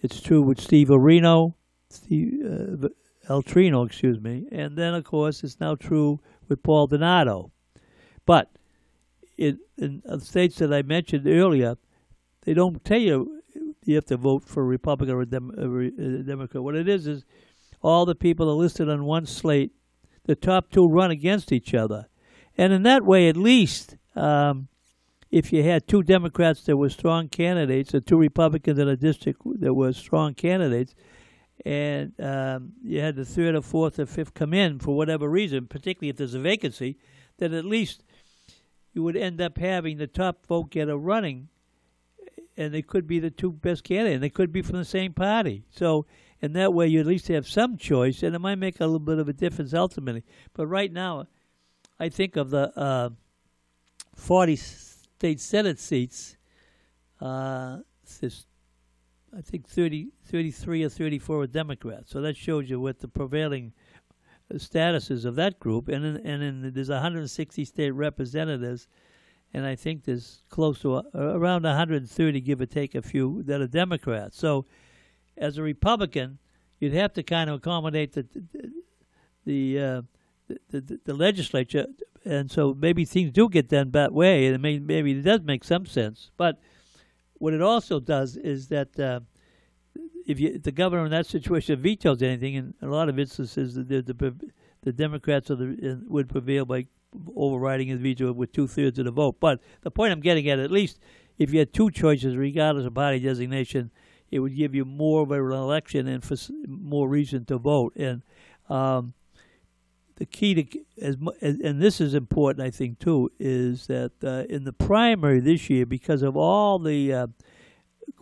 Speaker 1: It's true with Steve Areno, Steve uh, Ultrino, excuse me, and then of course it's now true with Paul Donato. But in, in the states that I mentioned earlier, they don't tell you you have to vote for a Republican or a, Dem- a Democrat. What it is is all the people are listed on one slate. The top two run against each other, and in that way, at least, um, if you had two Democrats that were strong candidates, or two Republicans in a district that were strong candidates, and um, you had the third or fourth or fifth come in for whatever reason, particularly if there's a vacancy, then at least you would end up having the top vote getter running, and they could be the two best candidates, and they could be from the same party. So, in that way, you at least have some choice, and it might make a little bit of a difference ultimately. But right now, I think of the uh, 40 state Senate seats, uh, this, I think 30, 33 or 34 are Democrats. So that shows you what the prevailing status is of that group. And in, and in, there's 160 state representatives, and I think there's close to uh, around 130, give or take a few, that are Democrats. So as a Republican, you'd have to kind of accommodate the the uh, the, the, the, legislature, and so maybe things do get done that way, and may, maybe it does make some sense. But what it also does is that uh, if, you, the governor in that situation vetoes anything, in a lot of instances, the the, the Democrats the, would prevail by overriding his veto with two thirds of the vote. But the point I'm getting at, at least if you had two choices, regardless of party designation, it would give you more of an election and for more reason to vote. And um, the key to as and this is important, I think too, is that uh, in the primary this year, because of all the uh,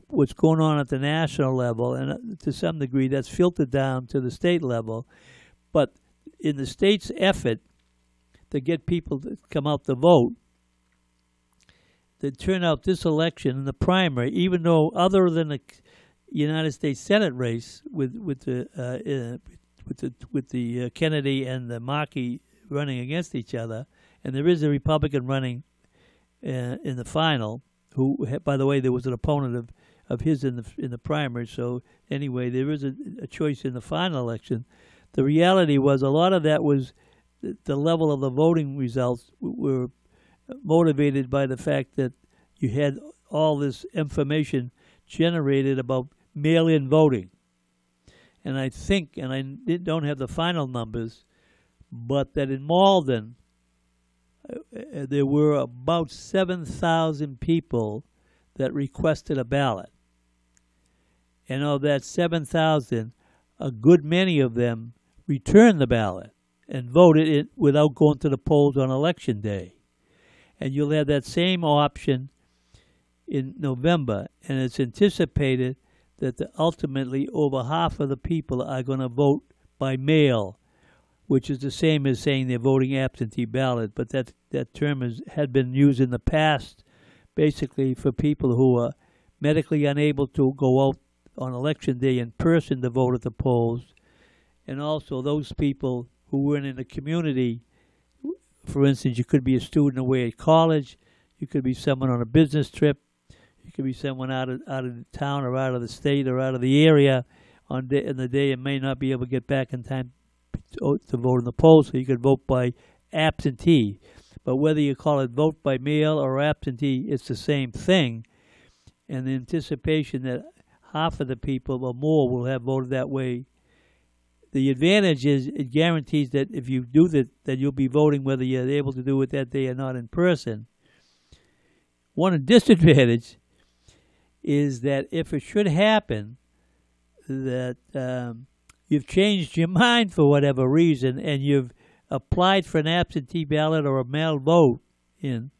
Speaker 1: what's going on at the national level, and uh, to some degree that's filtered down to the state level, but in the state's effort to get people to come out to vote, the turnout this election in the primary, even though other than the United States Senate race with with the uh, uh with the with the uh, Kennedy and the Markey running against each other, and there is a Republican running uh, in the final. Who, by the way, there was an opponent of, of his in the in the primary. So anyway, there is a, a choice in the final election. The reality was a lot of that was the, the level of the voting results were motivated by the fact that you had all this information generated about mail-in voting and I think, and I don't have the final numbers, but that in Malden uh, uh, there were about 7,000 people that requested a ballot. And of that 7,000, a good many of them returned the ballot and voted it without going to the polls on election day. And you'll have that same option in November, and it's anticipated that the, ultimately over half of the people are going to vote by mail, which is the same as saying they're voting absentee ballot. But that that term has had been used in the past, basically for people who are medically unable to go out on election day in person to vote at the polls, and also those people who weren't in the community. For instance, you could be a student away at college, you could be someone on a business trip, it could be someone out of out of town or out of the state or out of the area on day, in the day and may not be able to get back in time to, to vote in the polls. So you could vote by absentee. But whether you call it vote by mail or absentee, it's the same thing. And the anticipation that half of the people or more will have voted that way. The advantage is it guarantees that if you do that, that you'll be voting whether you're able to do it that day or not in person. One disadvantage is that if it should happen that um, you've changed your mind for whatever reason and you've applied for an absentee ballot or a mail vote in,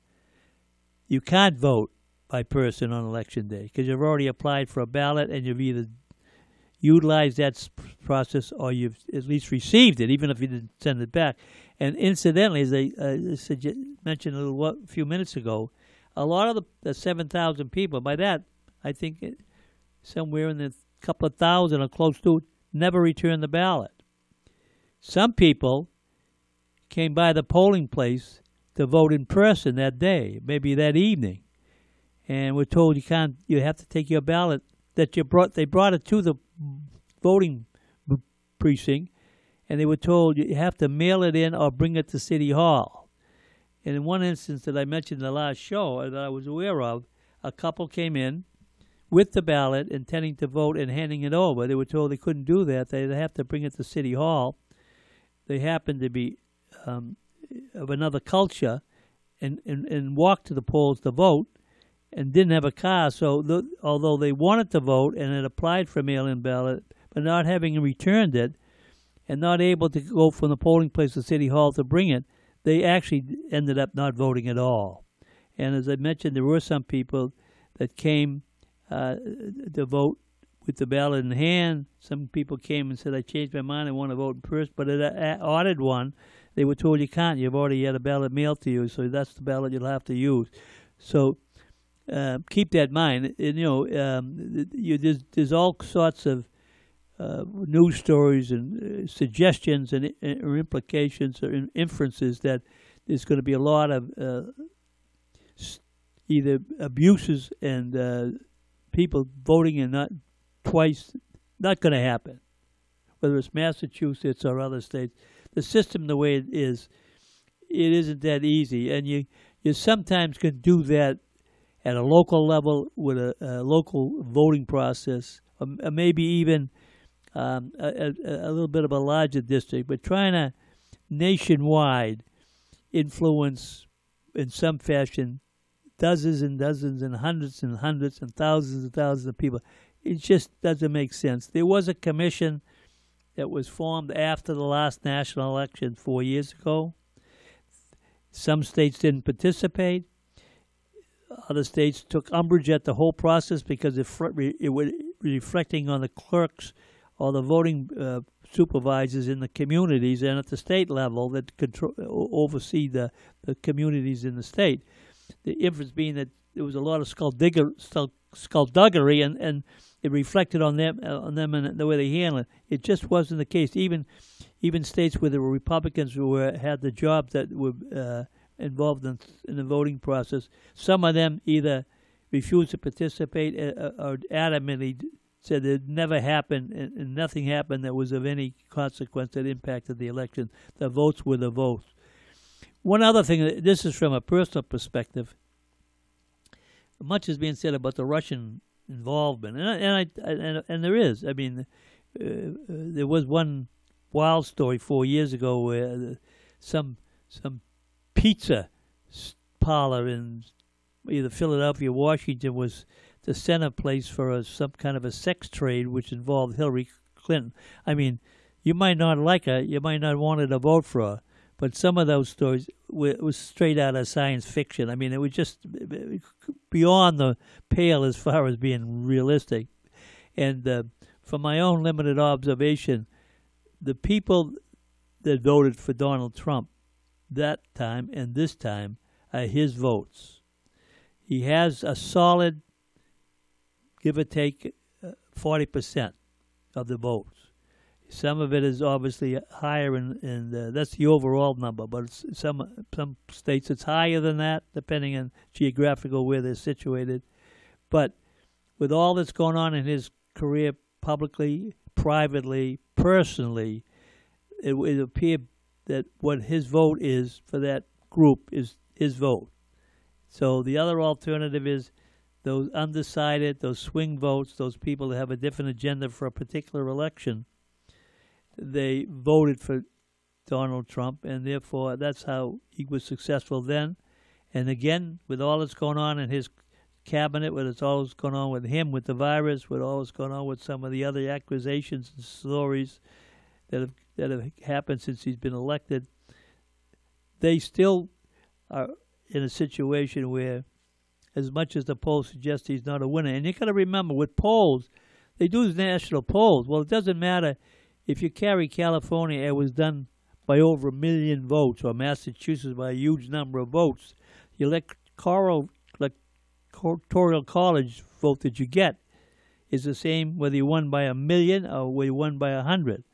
Speaker 1: you can't vote by person on election day because you've already applied for a ballot and you've either utilized that process or you've at least received it, even if you didn't send it back. And incidentally, as I uh, mentioned a little few minutes ago, a lot of the, the 7,000 people, by that I think it, somewhere in the couple of thousand or close to it, never returned the ballot. Some people came by the polling place to vote in person that day, maybe that evening, and were told you can't. You have to take your ballot that you brought. They brought it to the voting precinct, and they were told you have to mail it in or bring it to City Hall. And in one instance that I mentioned in the last show that I was aware of, a couple came in with the ballot, intending to vote and handing it over. They were told they couldn't do that. They'd have to bring it to City Hall. They happened to be um, of another culture and, and, and walked to the polls to vote and didn't have a car. So, the, although they wanted to vote and had applied for mail in ballot, but not having returned it and not able to go from the polling place to City Hall to bring it, they actually ended up not voting at all. And as I mentioned, there were some people that came uh, to vote with the ballot in hand. Some people came and said, I changed my mind, I want to vote in person. But at an audit one, they were told you can't. You've already had a ballot mailed to you, so that's the ballot you'll have to use. So uh, keep that in mind. And, you know, um, you, there's there's all sorts of uh, news stories and uh, suggestions and or implications or inferences that there's going to be a lot of uh, either abuses and uh, people voting and not twice. Not going to happen, whether it's Massachusetts or other states. The system, the way it is, it isn't that easy, and you you sometimes can do that at a local level with a, a local voting process, or, or maybe even um, a, a, a, little bit of a larger district, but trying to nationwide influence in some fashion dozens and dozens and hundreds and hundreds and thousands and thousands of people. It just doesn't make sense. There was a commission that was formed after the last national election four years ago. Some states didn't participate. Other states took umbrage at the whole process because it, it was reflecting on the clerks or the voting uh, supervisors in the communities and at the state level that control oversee the, the communities in the state. The inference being that there was a lot of skullduggery, skullduggery and, and it reflected on them uh, on them and the way they handled it. It just wasn't the case. Even even states where there were Republicans who were, had the job that were uh, involved in, in the voting process, some of them either refused to participate uh, or adamantly said it never happened and, and, nothing happened that was of any consequence that impacted the election. The votes were the votes. One other thing, this is from a personal perspective. Much is being said about the Russian involvement, and and I, and, and there is. I mean, uh, uh, there was one wild story four years ago where some some pizza parlor in either Philadelphia, or Washington was the center place for a, some kind of a sex trade which involved Hillary Clinton. I mean, you might not like her, you might not want to vote for her, but some of those stories were, straight out of science fiction. I mean, it was just beyond the pale as far as being realistic. And uh, from my own limited observation, the people that voted for Donald Trump that time and this time are his votes. He has a solid give or take uh, forty percent of the votes. Some of it is obviously higher, and uh, that's the overall number. But some some states it's higher than that, depending on geographical where they're situated. But with all that's going on in his career, publicly, privately, personally, it, would appear that what his vote is for that group is his vote. So the other alternative is those undecided, those swing votes, those people that have a different agenda for a particular election, they voted for Donald Trump, and therefore that's how he was successful then. And again, with all that's going on in his cabinet, with all that's going on with him, with the virus, with all that's going on with some of the other accusations and stories that have that have happened since he's been elected, they still are in a situation where as much as the polls suggest he's not a winner. And you got to remember with polls, they do national polls. Well, it doesn't matter if you carry California. It was done by over a million votes, or Massachusetts by a huge number of votes. The electoral, college vote that you get is the same whether you won by a million or whether you won by a hundred.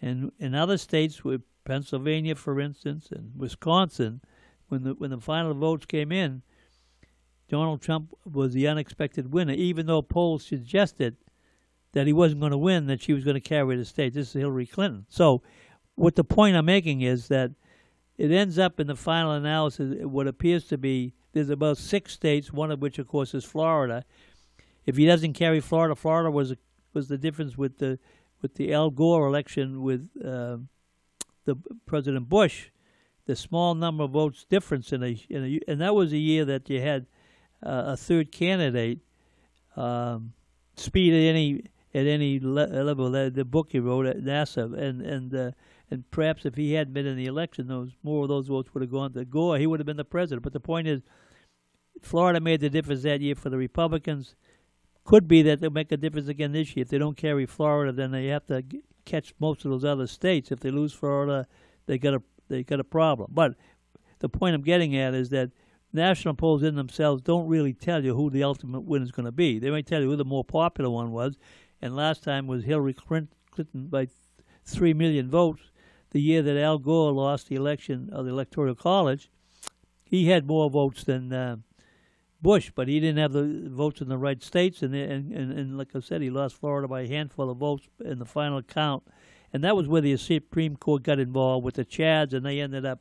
Speaker 1: And in other states, with Pennsylvania, for instance, and Wisconsin, when the when the final votes came in, Donald Trump was the unexpected winner, even though polls suggested that he wasn't going to win, that she was going to carry the state. This is Hillary Clinton. So, what the point I'm making is that it ends up in the final analysis, what appears to be there's about six states, one of which, of course, is Florida. If he doesn't carry Florida, Florida was was the difference with the with the Al Gore election with uh, the President Bush, the small number of votes difference in a, in a and that was a year that you had uh, a third candidate um, speed at any at any level. That, The book he wrote at NASA, and and uh, and perhaps if he hadn't been in the election, those more of those votes would have gone to Gore. He would have been the president. But the point is, Florida made the difference that year for the Republicans. Could be that they'll make a difference again this year. If they don't carry Florida, then they have to catch most of those other states. If they lose Florida, they got a they got a problem. But the point I'm getting at is that national polls in themselves don't really tell you who the ultimate winner is going to be. They may tell you who the more popular one was, and last time was Hillary Clinton by three million votes. The year that Al Gore lost the election of the Electoral College, he had more votes than uh, Bush, but he didn't have the votes in the right states, and, and and and like I said, he lost Florida by a handful of votes in the final count, and that was where the Supreme Court got involved with the Chads, and they ended up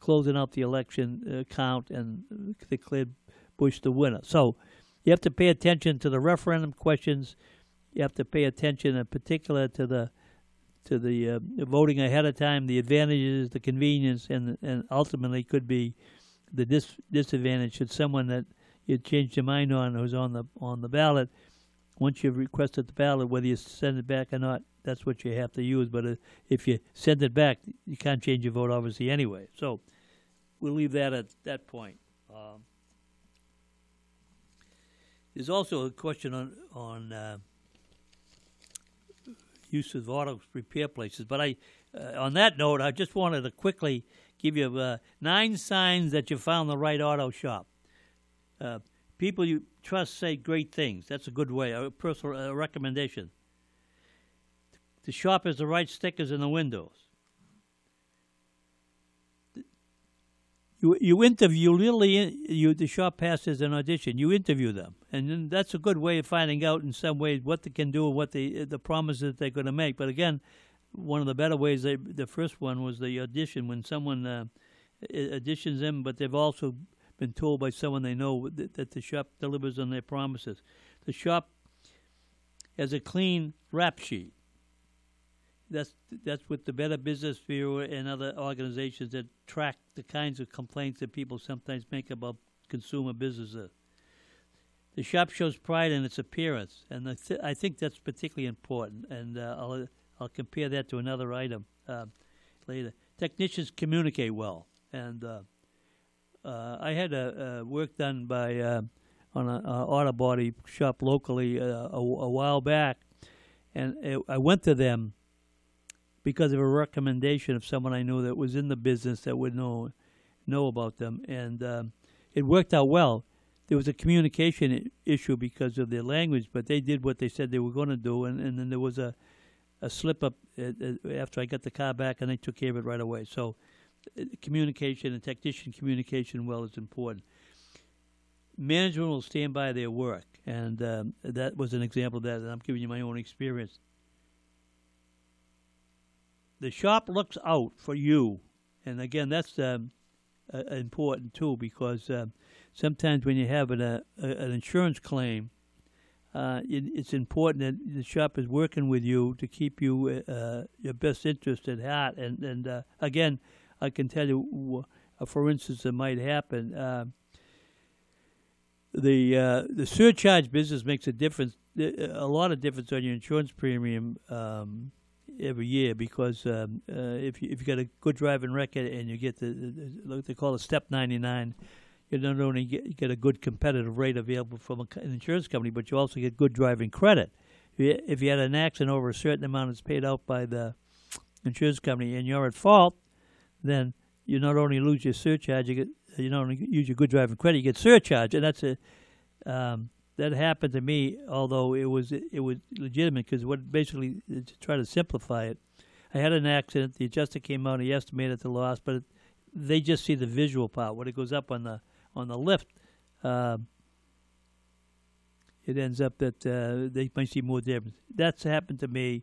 Speaker 1: closing out the election uh, count and declared Bush the winner. So you have to pay attention to the referendum questions. You have to pay attention, in particular, to the to the uh, voting ahead of time, the advantages, the convenience, and and ultimately could be the dis- disadvantage should someone that you changed your mind on who's on the on the ballot. Once you've requested the ballot, whether you send it back or not, that's what you have to use. But uh, if you send it back, you can't change your vote, obviously, anyway. So we'll leave that at that point. Um, there's also a question on on uh, use of auto repair places, but I, uh, on that note, I just wanted to quickly give you uh, nine signs that you found the right auto shop. Uh, people you trust say great things. That's a good way. A personal recommendation. The shop has the right stickers in the windows. You, you interview literally you the shop passes an audition. You interview them, and then that's a good way of finding out in some ways what they can do, and what they the promises that they're going to make. But again, one of the better ways they the first one was the audition when someone uh, auditions them, but they've also been told by someone they know that, that the shop delivers on their promises. The shop has a clean rap sheet. That's that's with the Better Business Bureau and other organizations that track the kinds of complaints that people sometimes make about consumer businesses. The shop shows pride in its appearance, and I, th- I think that's particularly important. And uh, I'll I'll compare that to another item uh, later. Technicians communicate well, and uh, uh I had a, a work done by uh, on an auto body shop locally uh, a, a, while back, and it, I went to them because of a recommendation of someone I knew that was in the business that would know know about them, and um, it worked out well. There was a communication issue because of their language, but they did what they said they were going to do, and, and then there was a a slip up after I got the car back, and they took care of it right away. So, uh, communication and technician communication well is important. Management will stand by their work, and um, that was an example of that. And I'm giving you my own experience the shop looks out for you, and again, that's um, uh, important too because uh, sometimes when you have an, uh, an insurance claim, uh, it, it's important that the shop is working with you to keep you uh, your best interest at heart. And and uh, again, I can tell you, for instance, that might happen. the the surcharge business makes a difference, a lot of difference on your insurance premium. Um, every year because um, uh, if you if you got a good driving record and you get the, the what they call a step 99, you not only get, get a good competitive rate available from an insurance company, but you also get good driving credit. If you, if you had an accident over a certain amount that's paid out by the insurance company and you're at fault, then you not only lose your surcharge, you get you not only use your good driving credit, you get surcharge, and that's a um, that happened to me, although it was it was legitimate because what basically to try to simplify it, I had an accident. The adjuster came out and he estimated the loss, but it, they just see the visual part. When it goes up on the on the lift, uh, it ends up that uh, they might see more difference. That's happened to me.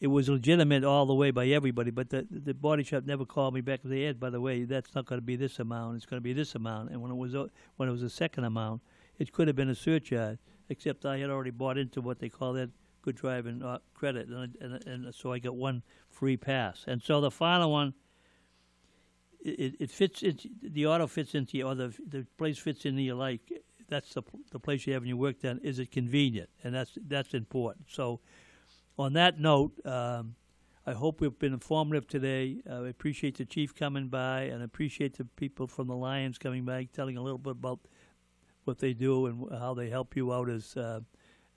Speaker 1: It was legitimate all the way by everybody, but the the body shop never called me back and said, "Ed, by the way, that's not going to be this amount. It's going to be this amount." And when it was when it was a second amount, it could have been a surcharge, except I had already bought into what they call that good driving uh, credit, and, and, and so I got one free pass. And so the final one, it, it fits. It, the auto fits into you, or the the place fits into your life. That's the the place you have in your work. Then is it convenient, and that's that's important. So, on that note. Um, I hope we've been informative today. Uh, I appreciate the chief coming by, and I appreciate the people from the Lions coming by, telling a little bit about what they do and how they help you out as uh,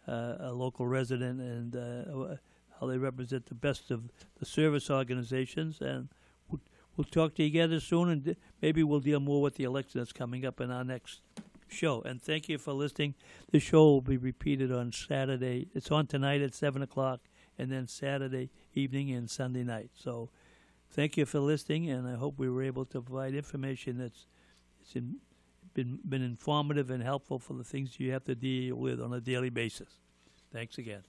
Speaker 1: uh, a local resident and uh, how they represent the best of the service organizations. And we'll talk to you soon, and maybe we'll deal more with the election that's coming up in our next show. And thank you for listening. The show will be repeated on Saturday. It's on tonight at seven o'clock, and then Saturday evening and Sunday night. So, thank you for listening, and I hope we were able to provide information that's it's in, been been informative and helpful for the things you have to deal with on a daily basis. Thanks again.